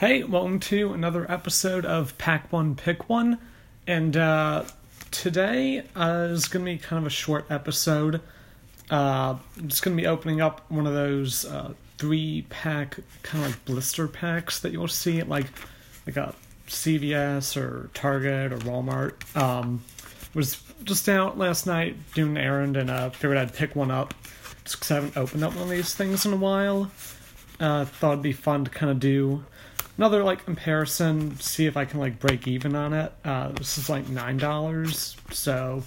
Hey, welcome to another episode of Pack One Pick One, and uh, today uh, is going to be kind of a short episode. Uh, I'm just going to be opening up one of those uh, three pack kind of like blister packs that you'll see at like like a CVS or Target or Walmart. Um, was just out last night doing an errand and uh, figured I'd pick one up just because I haven't opened up one of these things in a while. Uh, thought it'd be fun to kind of do another like comparison, see if I can like break even on it. Uh, this is like nine dollars, so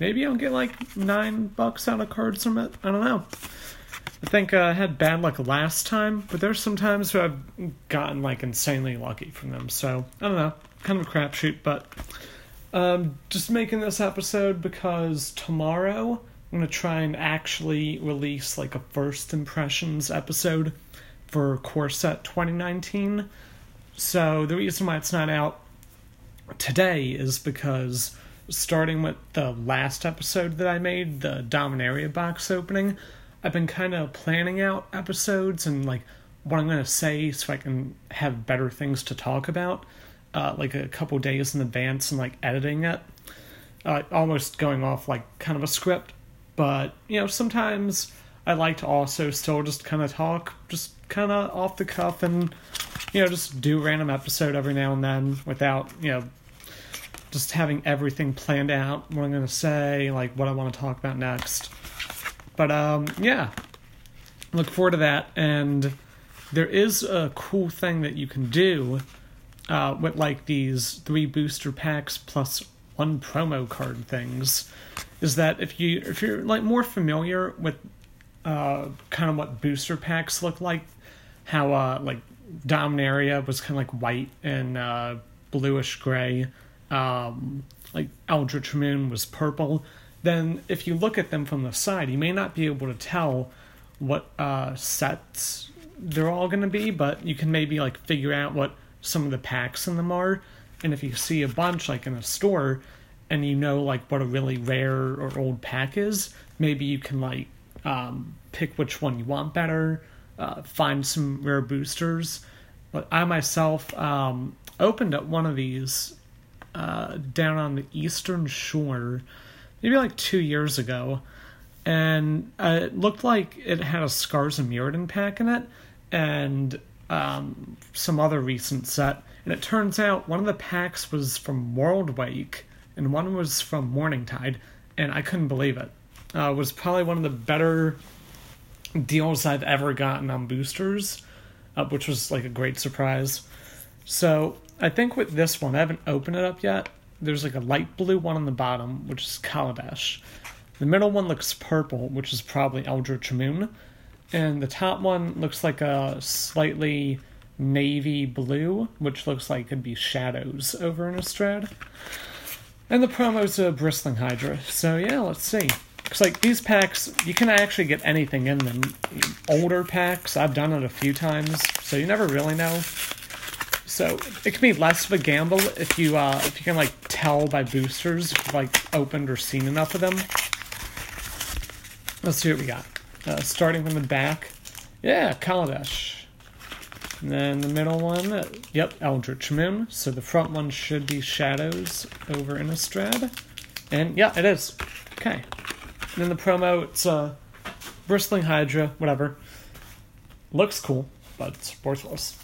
maybe I'll get like nine bucks out of cards from it. I don't know. I think uh, I had bad luck last time, but there's some times where I've gotten like insanely lucky from them. So I don't know, kind of a crapshoot. But um, just making this episode because tomorrow I'm gonna try and actually release like a first impressions episode for Core Set 2019. So the reason why it's not out today is because starting with the last episode that I made, the Dominaria box opening, I've been kind of planning out episodes and like what I'm going to say so I can have better things to talk about, uh, like a couple days in advance and like editing it. Uh, almost going off like kind of a script, but you know, sometimes I like to also still just kind of talk, just kind of off the cuff, and you know, just do random episode every now and then without you know, just having everything planned out. What I'm gonna say, like what I want to talk about next. But um, yeah, look forward to that. And there is a cool thing that you can do uh, with like these three booster packs plus one promo card things is that if you if you're like more familiar with uh, kind of what booster packs look like. How uh, like Dominaria was kind of like white and uh, bluish gray. Um, like Eldritch Moon was purple. Then if you look at them from the side, you may not be able to tell what uh, sets they're all going to be, but you can maybe like figure out what some of the packs in them are. And if you see a bunch like in a store, and you know like what a really rare or old pack is, maybe you can like um, pick which one you want better, uh, find some rare boosters. But I myself um, opened up one of these uh, down on the eastern shore, maybe like two years ago, and uh, it looked like it had a Scars of Mirrodin pack in it, and um, some other recent set. And it turns out one of the packs was from Worldwake, and one was from Morningtide, and I couldn't believe it uh, was probably one of the better deals I've ever gotten on boosters, uh, which was like a great surprise. So I think with this one, I haven't opened it up yet. There's like a light blue one on the bottom, which is Kaladesh. The middle one looks purple, which is probably Eldritch Moon. And the top one looks like a slightly navy blue, which looks like it'd be shadows over in Innistrad. And the promo's a Bristling Hydra. So yeah, let's see. Because like these packs, you can actually get anything in them. Older packs, I've done it a few times, so you never really know. So it can be less of a gamble if you uh, if you can like tell by boosters if like opened or seen enough of them. Let's see what we got. Uh, starting from the back, yeah, Kaladesh. And then the middle one, uh, yep, Eldritch Moon. So the front one should be Shadows over Innistrad. And yeah, it is. Okay. And in the promo, it's uh, Bristling Hydra, whatever. Looks cool, but it's worthless.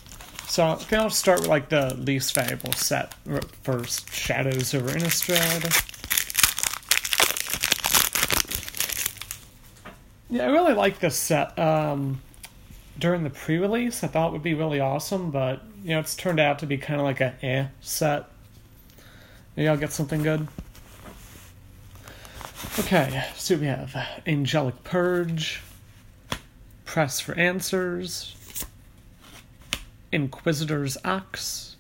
So I think I'll start with like the least valuable set first. Shadows over Innistrad. Yeah, I really like this set. Um, during the pre-release, I thought it would be really awesome, but you know, it's turned out to be kind of like a eh set. Maybe I'll get something good. Okay, so we have Angelic Purge, Press for Answers, Inquisitor's Axe,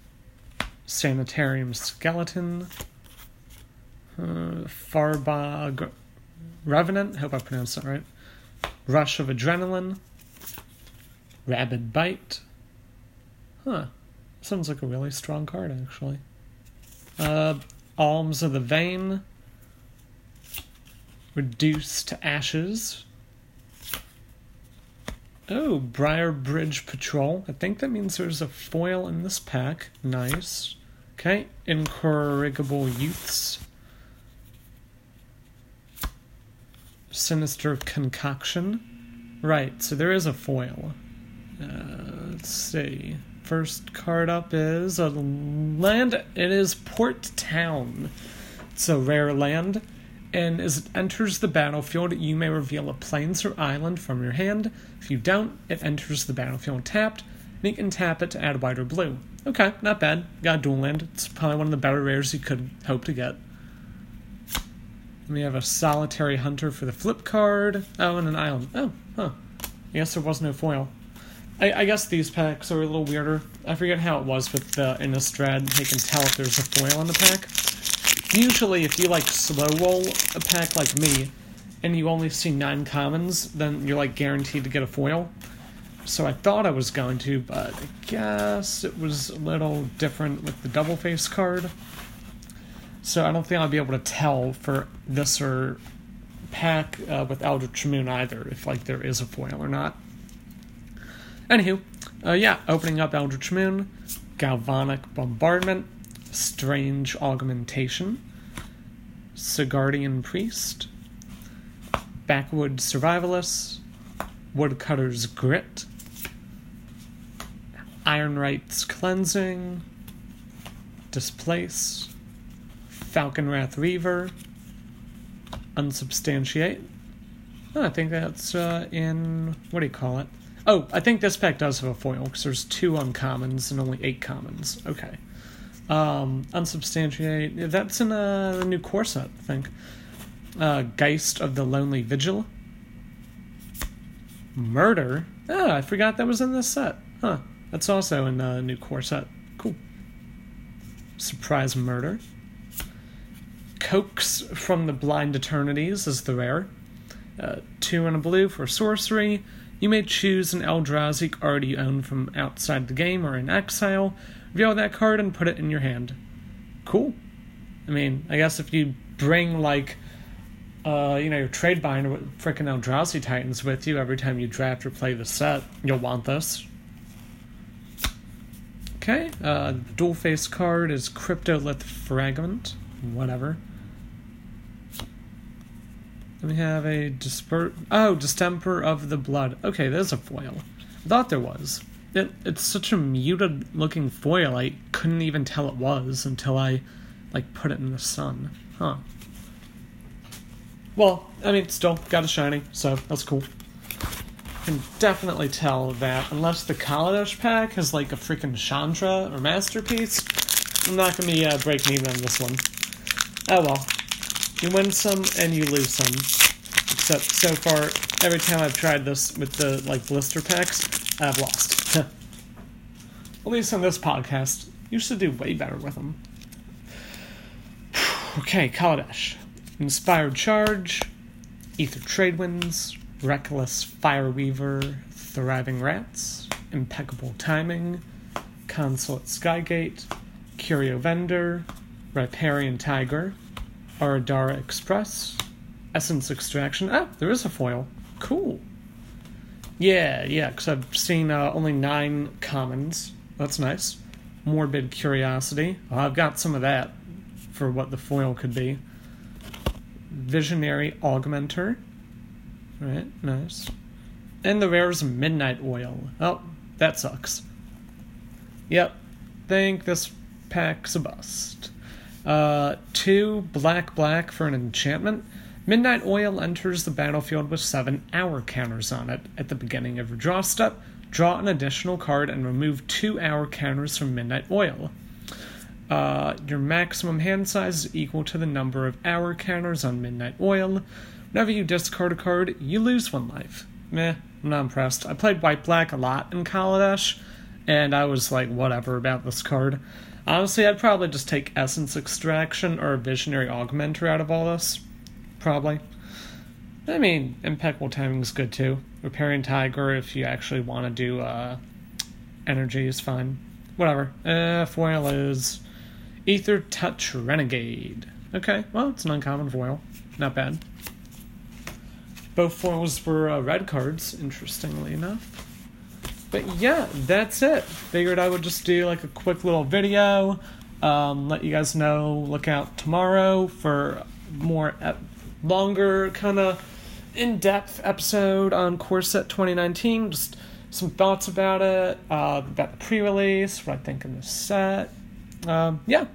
Sanitarium Skeleton, uh, Farbog Revenant, hope I pronounced that right, Rush of Adrenaline, Rabid Bite. Huh, sounds like a really strong card actually. Uh, Alms of the Vein, Reduce to Ashes, Oh, Briarbridge Patrol. I think that means there's a foil in this pack. Nice. Okay, Incorrigible Youths. Sinister Concoction. Right, so there is a foil. Uh, let's see. First card up is a land. It is Port Town. It's a rare land. And as it enters the battlefield, you may reveal a plains or island from your hand. If you don't, it enters the battlefield tapped, and you can tap it to add white or blue. Okay, not bad. Got dual land. It's probably one of the better rares you could hope to get. We have a solitary hunter for the flip card. Oh, and an island. Oh, huh. I guess there was no foil. I, I guess these packs are a little weirder. I forget how it was with the Innistrad. You can tell if there's a foil in the pack. Usually, if you like slow roll a pack like me, and you only see nine commons, then you're like guaranteed to get a foil. So I thought I was going to, but I guess it was a little different with the double face card. So I don't think I'll be able to tell for this or pack uh, with Eldritch Moon either, if like there is a foil or not. Anywho, uh, yeah, opening up Eldritch Moon, Galvanic Bombardment, Strange Augmentation, Sigardian Priest, Backwood Survivalist, Woodcutter's Grit, Ironwright's Cleansing, Displace, Falkenrath Reaver, Unsubstantiate. Oh, I think that's uh, in. What do you call it? Oh, I think this pack does have a foil because there's two uncommons and only eight commons. Okay. Um, unsubstantiate. That's in a, new core set, I think. Uh, Geist of the Lonely Vigil. Murder. Ah, I forgot that was in this set. Huh. That's also in a new core set. Cool. Surprise Murder. Coax from the Blind Eternities is the rare. Uh, two and a blue for sorcery. You may choose an Eldrazi card you own from outside the game or in exile, reveal that card and put it in your hand. Cool. I mean, I guess if you bring like uh, you know, your trade binder with freaking Eldrazi Titans with you every time you draft or play the set, you'll want this. Okay, uh, dual face card is Cryptolith Fragment. Whatever. Then we have a disper oh distemper of the blood. Okay, there's a foil. I thought there was. It it's such a muted looking foil. I couldn't even tell it was until I like put it in the sun. Huh. Well, I mean, still got a shiny, so that's cool. Can definitely tell that unless the Kaladesh pack has like a freaking Chandra or masterpiece, I'm not gonna be uh, breaking even on this one. Oh well, you win some and you lose some. Except so far, every time I've tried this with the like blister packs, I've lost. At least on this podcast, you should do way better with them. okay, Kaladesh. Inspired Charge, Aether Tradewinds, Reckless Fireweaver, Thriving Rats, Impeccable Timing, Consulate Skygate, Curio Vendor, Riparian Tiger, Aradara Express, Essence Extraction. Ah, there is a foil. Cool. Yeah, yeah, because I've seen uh, only nine commons. That's nice. Morbid Curiosity. Well, I've got some of that for what the foil could be. Visionary Augmenter. Right, nice. And the rare's Midnight Oil. Oh, that sucks. Yep, think this pack's a bust. Uh, two black black for an enchantment. Midnight Oil enters the battlefield with seven hour counters on it. At the beginning of your draw step, draw an additional card and remove two hour counters from Midnight Oil. Uh, your maximum hand size is equal to the number of hour counters on Midnight Oil. Whenever you discard a card, you lose one life. Meh, I'm not impressed. I played White Black a lot in Kaladesh, and I was like, whatever about this card. Honestly, I'd probably just take Essence Extraction or Visionary Augmenter out of all this. Probably. I mean, Impeccable Timing is good too. Riparian Tiger, if you actually want to do uh, energy, is fine. Whatever. Uh, foil is Aethertorch Renegade. Okay, well, it's an uncommon foil. Not bad. both foils were uh, red cards, interestingly enough. But yeah, that's it. Figured I would just do like a quick little video, um, let you guys know. Look out tomorrow for more ep- longer, kind of in depth episode on Core Set 2019. Just some thoughts about it, uh, about the pre release, what I think in the set. Um, yeah.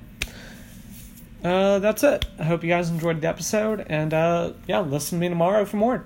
Uh, that's it. I hope you guys enjoyed the episode, and uh, yeah, listen to me tomorrow for more.